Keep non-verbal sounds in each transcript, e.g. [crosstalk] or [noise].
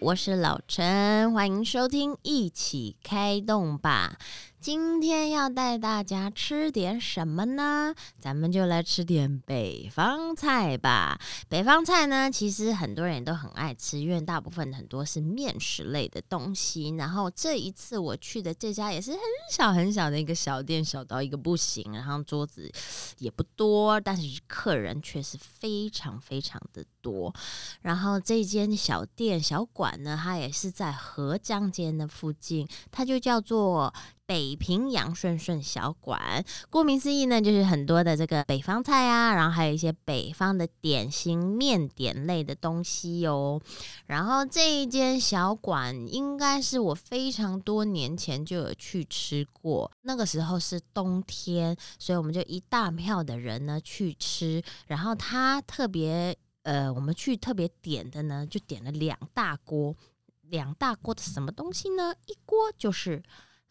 我是老陈，欢迎收听，一起开动吧。今天要带大家吃点什么呢？咱们就来吃点北方菜吧。北方菜呢，其实很多人都很爱吃，因为大部分很多是面食类的东西。然后这一次我去的这家也是很小很小的一个小店，小到一个不行，然后桌子也不多，但是客人却是非常非常的多。然后这间小店小馆呢，它也是在河江街的附近，它就叫做。北平洋顺顺小馆，顾名思义呢，就是很多的这个北方菜啊，然后还有一些北方的点心、面点类的东西哦。然后这一间小馆应该是我非常多年前就有去吃过，那个时候是冬天，所以我们就一大票的人呢去吃。然后他特别呃，我们去特别点的呢，就点了两大锅，两大锅的什么东西呢？一锅就是。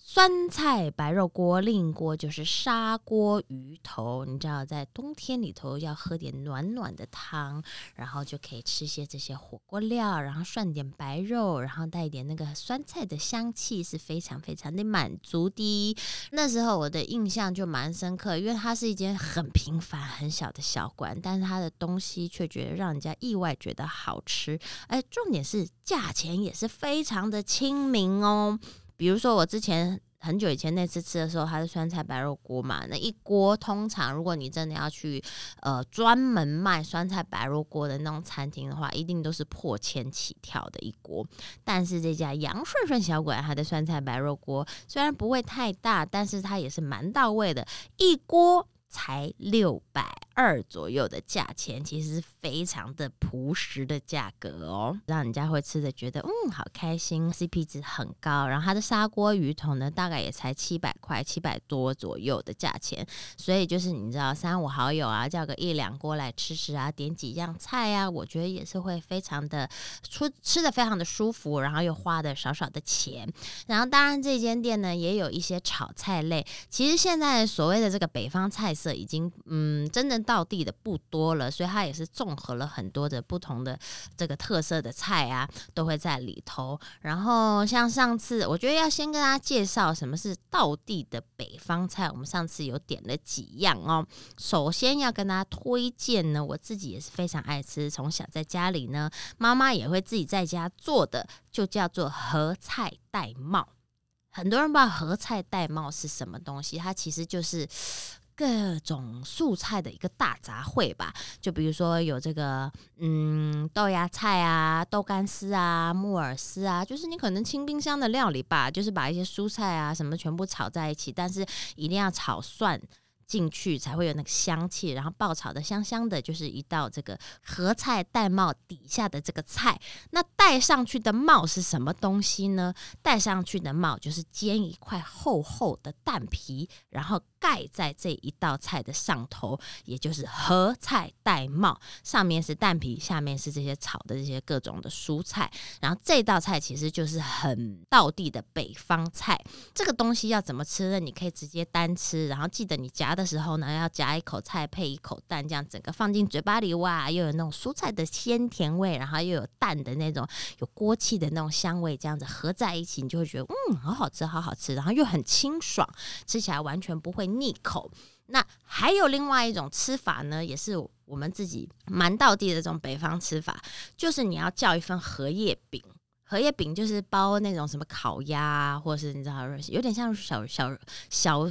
酸菜白肉锅，另一锅就是砂锅鱼头。你知道，在冬天里头要喝点暖暖的汤，然后就可以吃些这些火锅料，然后涮点白肉，然后带一点那个酸菜的香气，是非常非常的满足的。那时候我的印象就蛮深刻，因为它是一间很平凡、很小的小馆，但是它的东西却觉得让人家意外觉得好吃。哎，重点是价钱也是非常的亲民哦。比如说，我之前很久以前那次吃的时候，它是酸菜白肉锅嘛。那一锅通常，如果你真的要去呃专门卖酸菜白肉锅的那种餐厅的话，一定都是破千起跳的一锅。但是这家杨顺顺小馆，它的酸菜白肉锅虽然不会太大，但是它也是蛮到位的，一锅才六百。二左右的价钱，其实是非常的朴实的价格哦，让人家会吃的觉得嗯好开心，CP 值很高。然后它的砂锅鱼头呢，大概也才七百块，七百多左右的价钱。所以就是你知道，三五好友啊，叫个一两锅来吃吃啊，点几样菜啊，我觉得也是会非常的出吃的非常的舒服，然后又花的少少的钱。然后当然这间店呢，也有一些炒菜类。其实现在所谓的这个北方菜色，已经嗯真的。到地的不多了，所以它也是综合了很多的不同的这个特色的菜啊，都会在里头。然后像上次，我觉得要先跟大家介绍什么是道地的北方菜。我们上次有点了几样哦。首先要跟大家推荐呢，我自己也是非常爱吃，从小在家里呢，妈妈也会自己在家做的，就叫做合菜带帽。很多人不知道合菜带帽是什么东西，它其实就是。各种素菜的一个大杂烩吧，就比如说有这个嗯豆芽菜啊、豆干丝啊、木耳丝啊，就是你可能清冰箱的料理吧，就是把一些蔬菜啊什么全部炒在一起，但是一定要炒蒜。进去才会有那个香气，然后爆炒的香香的，就是一道这个合菜带帽底下的这个菜。那戴上去的帽是什么东西呢？戴上去的帽就是煎一块厚厚的蛋皮，然后盖在这一道菜的上头，也就是合菜带帽。上面是蛋皮，下面是这些炒的这些各种的蔬菜。然后这道菜其实就是很道地的北方菜。这个东西要怎么吃呢？你可以直接单吃，然后记得你夹。的时候呢，要夹一口菜配一口蛋，这样整个放进嘴巴里，哇，又有那种蔬菜的鲜甜味，然后又有蛋的那种有锅气的那种香味，这样子合在一起，你就会觉得嗯，好好吃，好好吃，然后又很清爽，吃起来完全不会腻口。那还有另外一种吃法呢，也是我们自己蛮道地的这种北方吃法，就是你要叫一份荷叶饼。荷叶饼就是包那种什么烤鸭，或者是你知道，有点像小小小，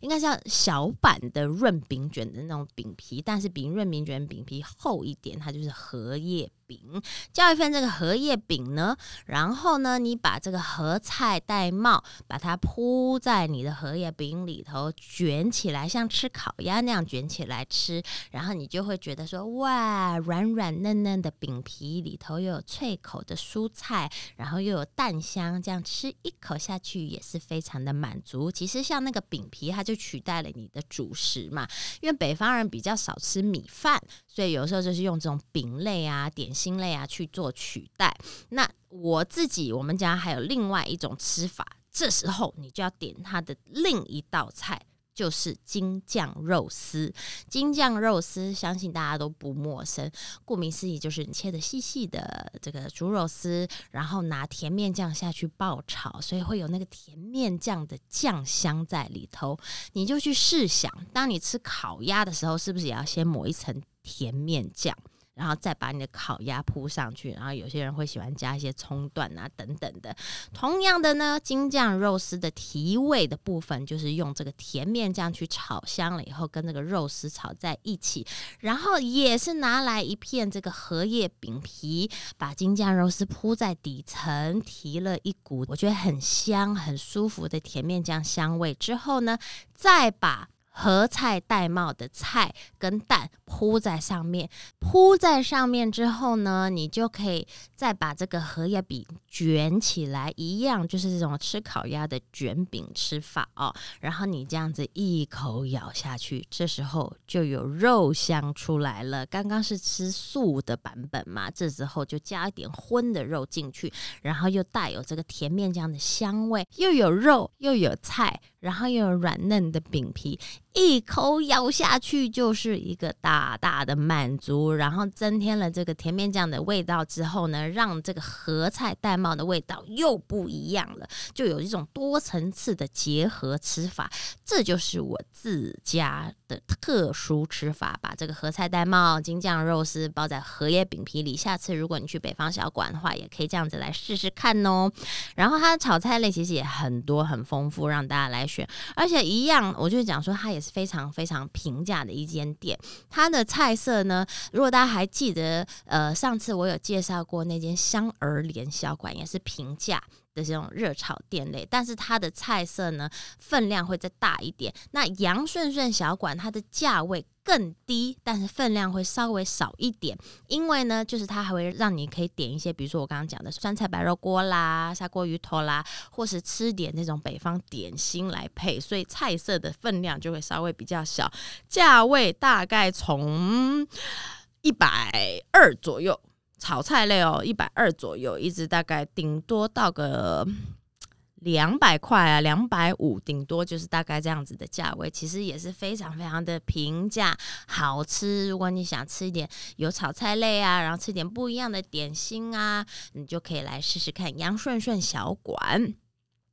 应该像小版的润饼卷的那种饼皮，但是比润饼卷饼皮厚一点，它就是荷叶。饼叫一份这个荷叶饼呢，然后呢，你把这个荷菜带帽，把它铺在你的荷叶饼里头，卷起来，像吃烤鸭那样卷起来吃，然后你就会觉得说，哇，软软嫩嫩的饼皮里头又有脆口的蔬菜，然后又有蛋香，这样吃一口下去也是非常的满足。其实像那个饼皮，它就取代了你的主食嘛，因为北方人比较少吃米饭，所以有时候就是用这种饼类啊点。心类啊去做取代，那我自己我们家还有另外一种吃法，这时候你就要点它的另一道菜就是京酱肉丝。京酱肉丝相信大家都不陌生，顾名思义就是切的细细的这个猪肉丝，然后拿甜面酱下去爆炒，所以会有那个甜面酱的酱香在里头。你就去试想，当你吃烤鸭的时候，是不是也要先抹一层甜面酱？然后再把你的烤鸭铺上去，然后有些人会喜欢加一些葱段啊等等的。同样的呢，京酱肉丝的提味的部分就是用这个甜面酱去炒香了以后，跟那个肉丝炒在一起，然后也是拿来一片这个荷叶饼皮，把京酱肉丝铺在底层，提了一股我觉得很香很舒服的甜面酱香味之后呢，再把。和菜戴帽的菜跟蛋铺在上面，铺在上面之后呢，你就可以再把这个荷叶饼卷起来，一样就是这种吃烤鸭的卷饼吃法哦。然后你这样子一口咬下去，这时候就有肉香出来了。刚刚是吃素的版本嘛，这时候就加一点荤的肉进去，然后又带有这个甜面酱的香味，又有肉又有菜。然后又有软嫩的饼皮，一口咬下去就是一个大大的满足。然后增添了这个甜面酱的味道之后呢，让这个合菜戴帽的味道又不一样了，就有一种多层次的结合吃法。这就是我自家的特殊吃法，把这个合菜戴帽、京酱肉丝包在荷叶饼皮里。下次如果你去北方小馆的话，也可以这样子来试试看哦。然后它的炒菜类其实也很多很丰富，让大家来选。而且一样，我就讲说，它也是非常非常平价的一间店。它的菜色呢，如果大家还记得，呃，上次我有介绍过那间香儿莲小馆，也是平价。的这种热炒店类，但是它的菜色呢分量会再大一点。那杨顺顺小馆它的价位更低，但是分量会稍微少一点，因为呢，就是它还会让你可以点一些，比如说我刚刚讲的酸菜白肉锅啦、砂锅鱼头啦，或是吃点那种北方点心来配，所以菜色的分量就会稍微比较小，价位大概从一百二左右。炒菜类哦，一百二左右，一直大概顶多到个两百块啊，两百五，顶多就是大概这样子的价位，其实也是非常非常的平价，好吃。如果你想吃一点有炒菜类啊，然后吃点不一样的点心啊，你就可以来试试看杨顺顺小馆。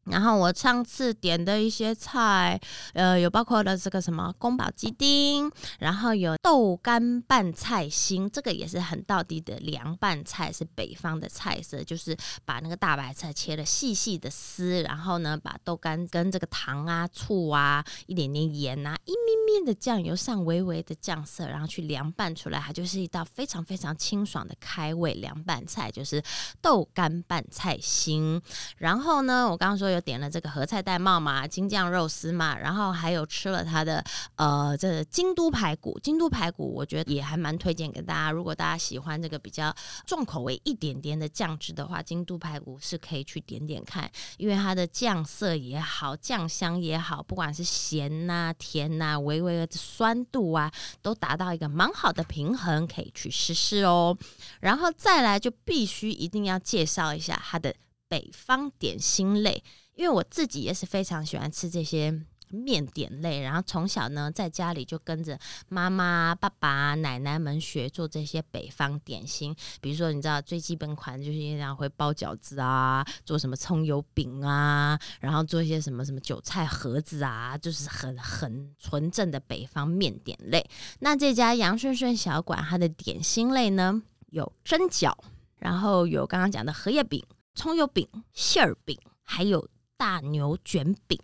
然后我上次点的一些菜，呃，有包括了这个什么宫保鸡丁，然后有豆干拌菜心，这个也是很道地的凉拌菜，是北方的菜色，就是把那个大白菜切了细细的丝，然后呢，把豆干跟这个糖啊、醋啊、一点点盐啊、一咪咪的酱油上微微的酱色，然后去凉拌出来，它就是一道非常非常清爽的开胃凉拌菜，就是豆干拌菜心。然后呢，我刚刚说。就点了这个合菜戴帽嘛，京酱肉丝嘛，然后还有吃了它的呃这京都排骨，京都排骨我觉得也还蛮推荐给大家。如果大家喜欢这个比较重口味一点点的酱汁的话，京都排骨是可以去点点看，因为它的酱色也好，酱香也好，不管是咸呐、甜呐、微微的酸度啊，都达到一个蛮好的平衡，可以去试试哦。然后再来就必须一定要介绍一下它的北方点心类。因为我自己也是非常喜欢吃这些面点类，然后从小呢在家里就跟着妈妈、爸爸、奶奶们学做这些北方点心。比如说，你知道最基本款就是经常会包饺子啊，做什么葱油饼啊，然后做一些什么什么韭菜盒子啊，就是很很纯正的北方面点类。那这家杨顺顺小馆，它的点心类呢有蒸饺，然后有刚刚讲的荷叶饼、葱油饼、馅儿饼，还有。大牛卷饼。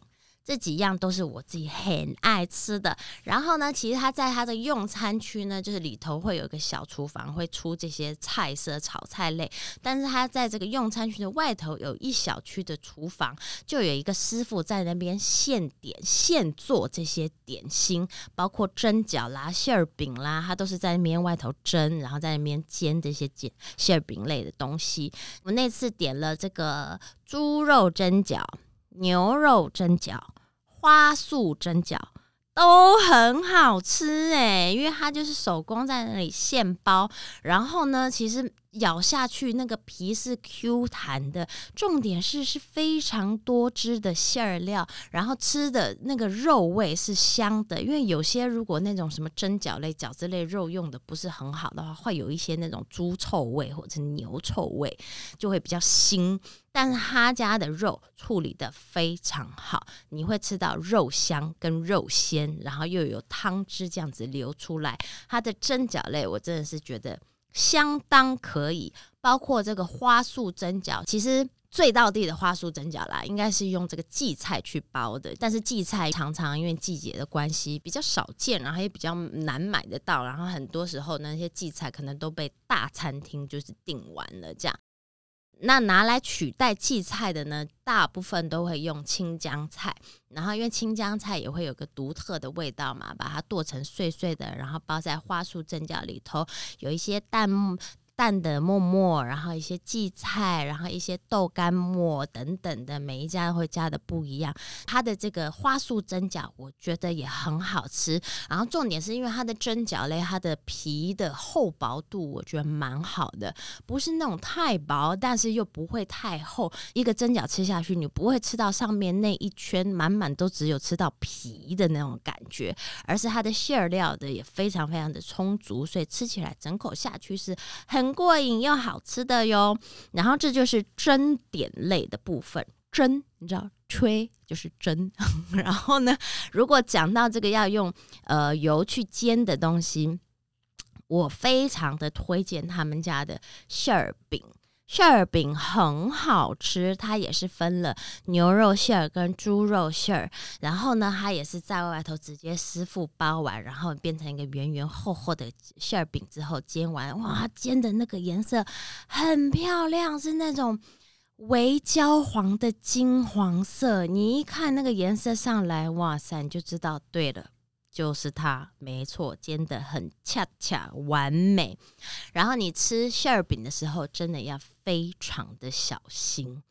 这几样都是我自己很爱吃的。然后呢，其实他在他的用餐区呢，就是里头会有一个小厨房，会出这些菜色、炒菜类。但是他在这个用餐区的外头有一小区的厨房，就有一个师傅在那边现点现做这些点心，包括蒸饺啦、馅儿饼啦，他都是在那边外头蒸，然后在那边煎这些煎馅儿饼类的东西。我那次点了这个猪肉蒸饺、牛肉蒸饺。花素蒸饺都很好吃哎，因为它就是手工在那里现包，然后呢，其实咬下去那个皮是 Q 弹的，重点是是非常多汁的馅儿料，然后吃的那个肉味是香的。因为有些如果那种什么蒸饺类、饺子类肉用的不是很好的话，会有一些那种猪臭味或者牛臭味，就会比较腥。但是他家的肉处理的非常好，你会吃到肉香跟肉鲜，然后又有汤汁这样子流出来。它的蒸饺类我真的是觉得相当可以，包括这个花束蒸饺，其实最到地的花束蒸饺啦，应该是用这个荠菜去包的。但是荠菜常常因为季节的关系比较少见，然后也比较难买得到，然后很多时候那些荠菜可能都被大餐厅就是订完了这样。那拿来取代荠菜的呢，大部分都会用青江菜，然后因为青江菜也会有个独特的味道嘛，把它剁成碎碎的，然后包在花束蒸饺里头，有一些淡。淡的沫沫，然后一些荠菜，然后一些豆干末等等的，每一家会加的不一样。它的这个花束蒸饺，我觉得也很好吃。然后重点是因为它的蒸饺类，它的皮的厚薄度，我觉得蛮好的，不是那种太薄，但是又不会太厚。一个蒸饺吃下去，你不会吃到上面那一圈满满都只有吃到皮的那种感觉，而是它的馅料的也非常非常的充足，所以吃起来整口下去是很。过瘾又好吃的哟，然后这就是蒸点类的部分。蒸，你知道，吹就是蒸。[laughs] 然后呢，如果讲到这个要用呃油去煎的东西，我非常的推荐他们家的馅儿饼。馅儿饼很好吃，它也是分了牛肉馅儿跟猪肉馅儿，然后呢，它也是在外头直接师傅包完，然后变成一个圆圆厚厚的馅儿饼之后煎完，哇，煎的那个颜色很漂亮，是那种微焦黄的金黄色，你一看那个颜色上来，哇塞，你就知道对了。就是它，没错，煎的很恰恰完美。然后你吃馅儿饼的时候，真的要非常的小心，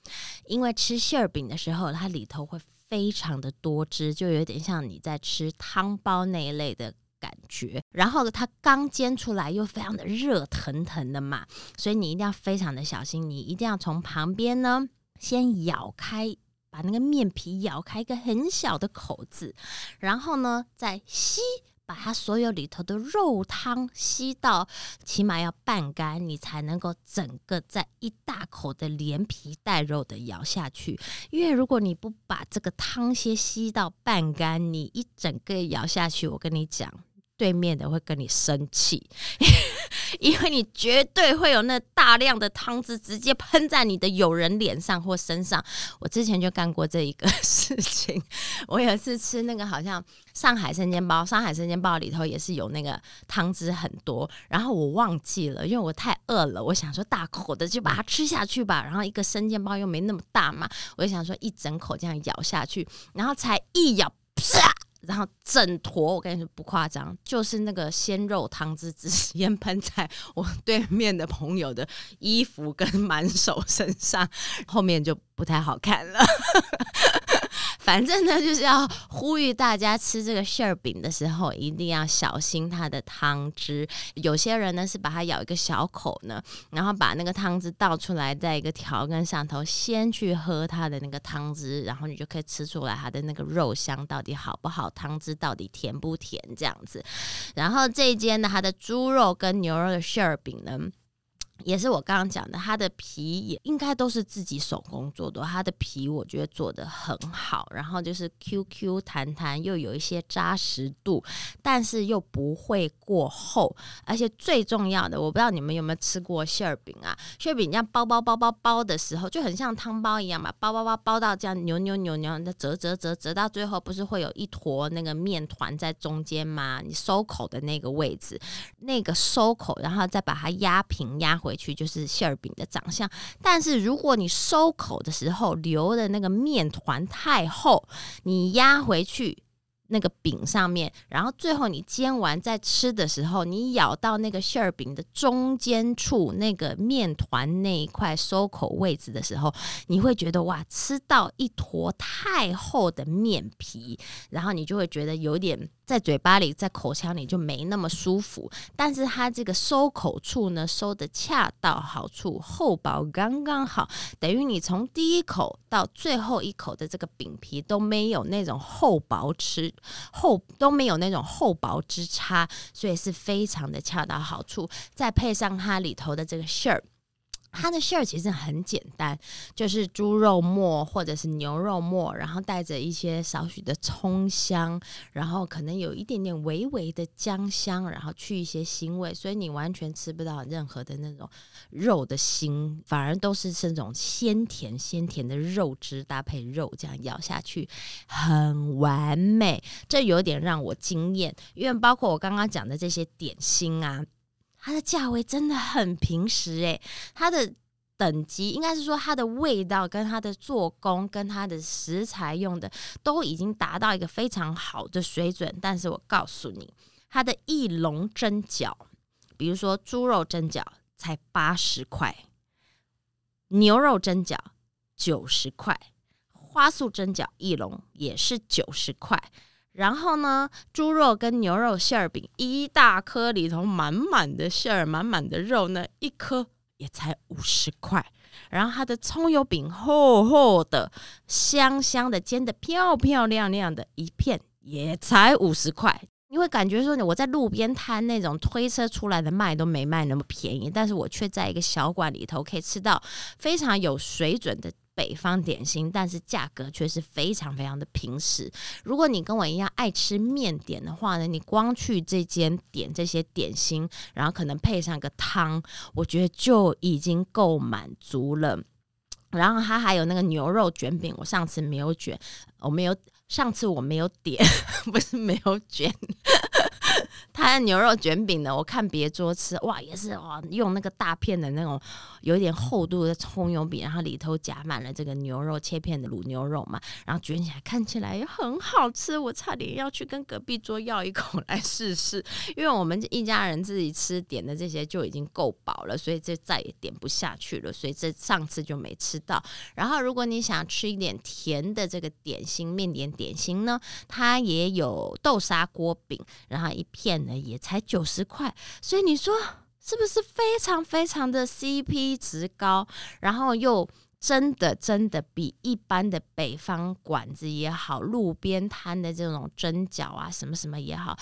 因为吃馅儿饼的时候，它里头会非常的多汁，就有点像你在吃汤包那一类的感觉。然后它刚煎出来又非常的热腾腾的嘛，所以你一定要非常的小心，你一定要从旁边呢先咬开。把那个面皮咬开一个很小的口子，然后呢，再吸，把它所有里头的肉汤吸到，起码要半干，你才能够整个在一大口的连皮带肉的咬下去。因为如果你不把这个汤先吸到半干，你一整个咬下去，我跟你讲。对面的会跟你生气，因为你绝对会有那大量的汤汁直接喷在你的友人脸上或身上。我之前就干过这一个 [laughs] 事情。我有一次吃那个好像上海生煎包，上海生煎包里头也是有那个汤汁很多，然后我忘记了，因为我太饿了，我想说大口的就把它吃下去吧。然后一个生煎包又没那么大嘛，我就想说一整口这样咬下去，然后才一咬，啪！然后整坨，我跟你说不夸张，就是那个鲜肉汤汁直接喷在我对面的朋友的衣服跟满手身上，后面就不太好看了。反正呢，就是要呼吁大家吃这个馅儿饼的时候，一定要小心它的汤汁。有些人呢是把它咬一个小口呢，然后把那个汤汁倒出来，在一个调羹上头先去喝它的那个汤汁，然后你就可以吃出来它的那个肉香到底好不好，汤汁到底甜不甜这样子。然后这一间呢，它的猪肉跟牛肉的馅儿饼呢。也是我刚刚讲的，它的皮也应该都是自己手工做的。它的皮我觉得做的很好，然后就是 Q Q 弹弹，又有一些扎实度，但是又不会过厚。而且最重要的，我不知道你们有没有吃过馅儿饼啊？馅儿饼这样包包包包包的时候，就很像汤包一样嘛，包包包包到这样扭扭扭扭，的折折折折到最后，不是会有一坨那个面团在中间吗？你收口的那个位置，那个收口，然后再把它压平压回。回去就是馅儿饼的长相，但是如果你收口的时候留的那个面团太厚，你压回去那个饼上面，然后最后你煎完再吃的时候，你咬到那个馅儿饼的中间处那个面团那一块收口位置的时候，你会觉得哇，吃到一坨太厚的面皮，然后你就会觉得有点在嘴巴里、在口腔里就没那么舒服。但是它这个收口处呢，收的恰到好处，厚薄刚刚好，等于你从第一口到最后一口的这个饼皮都没有那种厚薄吃。厚都没有那种厚薄之差，所以是非常的恰到好处。再配上它里头的这个馅儿。它的馅儿其实很简单，就是猪肉末或者是牛肉末，然后带着一些少许的葱香，然后可能有一点点微微的姜香，然后去一些腥味，所以你完全吃不到任何的那种肉的腥，反而都是这种鲜甜鲜甜的肉汁搭配肉，这样咬下去很完美。这有点让我惊艳，因为包括我刚刚讲的这些点心啊。它的价位真的很平实诶，它的等级应该是说它的味道跟它的做工跟它的食材用的都已经达到一个非常好的水准。但是我告诉你，它的翼龙蒸饺，比如说猪肉蒸饺才八十块，牛肉蒸饺九十块，花素蒸饺翼龙也是九十块。然后呢，猪肉跟牛肉馅儿饼一大颗，里头满满的馅儿，满满的肉呢，一颗也才五十块。然后它的葱油饼厚厚的、香香的，煎的漂漂亮亮的，一片也才五十块。你会感觉说，我在路边摊那种推车出来的卖都没卖那么便宜，但是我却在一个小馆里头可以吃到非常有水准的。北方点心，但是价格却是非常非常的平实。如果你跟我一样爱吃面点的话呢，你光去这间点这些点心，然后可能配上个汤，我觉得就已经够满足了。然后它还有那个牛肉卷饼，我上次没有卷，我没有上次我没有点，[laughs] 不是没有卷。它的牛肉卷饼呢？我看别桌吃，哇，也是哇，用那个大片的那种有点厚度的葱油饼，然后里头夹满了这个牛肉切片的卤牛肉嘛，然后卷起来看起来也很好吃。我差点要去跟隔壁桌要一口来试试，因为我们一家人自己吃点的这些就已经够饱了，所以这再也点不下去了，所以这上次就没吃到。然后如果你想吃一点甜的这个点心面点点心呢，它也有豆沙锅饼，然后一片。也才九十块，所以你说是不是非常非常的 CP 值高？然后又真的真的比一般的北方馆子也好，路边摊的这种蒸饺啊，什么什么也好，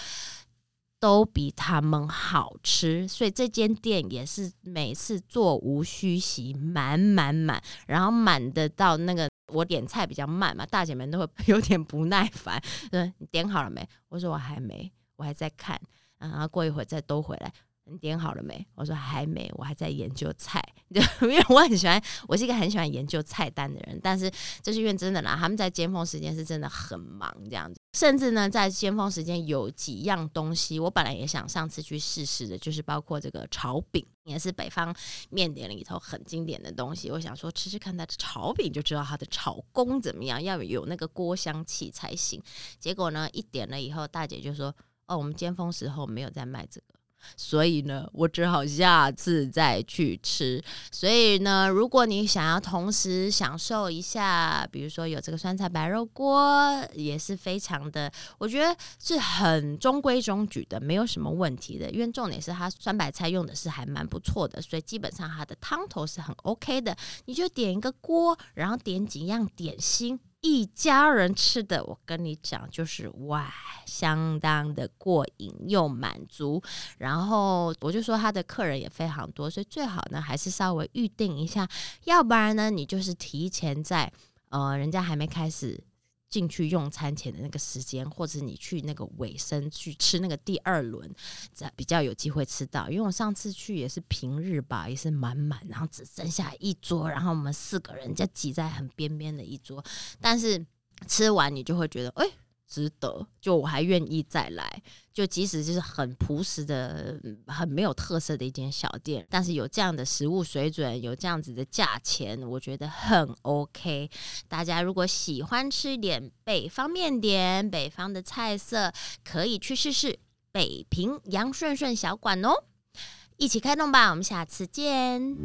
都比他们好吃。所以这间店也是每次座无虚席，满满满，然后满的到那个我点菜比较慢嘛，大姐们都会 [laughs] 有点不耐烦，嗯你点好了没？我说我还没。我还在看，然后过一会儿再都回来。你点好了没？我说还没，我还在研究菜。[laughs] 因为我很喜欢，我是一个很喜欢研究菜单的人。但是这是因为真的啦，他们在尖峰时间是真的很忙这样子。甚至呢，在尖峰时间有几样东西，我本来也想上次去试试的，就是包括这个炒饼，也是北方面点里头很经典的东西。我想说吃吃看它的炒饼，就知道它的炒工怎么样，要有那个锅香气才行。结果呢，一点了以后，大姐就说。哦，我们尖峰时候没有在卖这个，所以呢，我只好下次再去吃。所以呢，如果你想要同时享受一下，比如说有这个酸菜白肉锅，也是非常的，我觉得是很中规中矩的，没有什么问题的。因为重点是它酸白菜用的是还蛮不错的，所以基本上它的汤头是很 OK 的。你就点一个锅，然后点几样点心。一家人吃的，我跟你讲，就是哇，相当的过瘾又满足。然后我就说他的客人也非常多，所以最好呢还是稍微预定一下，要不然呢你就是提前在呃人家还没开始。进去用餐前的那个时间，或者你去那个尾声去吃那个第二轮，这比较有机会吃到。因为我上次去也是平日吧，也是满满，然后只剩下一桌，然后我们四个人就挤在很边边的一桌。但是吃完你就会觉得，哎，值得，就我还愿意再来。就即使就是很朴实的、很没有特色的一间小店，但是有这样的食物水准，有这样子的价钱，我觉得很 OK。大家如果喜欢吃点北方面点、北方的菜色，可以去试试北平杨顺顺小馆哦。一起开动吧，我们下次见。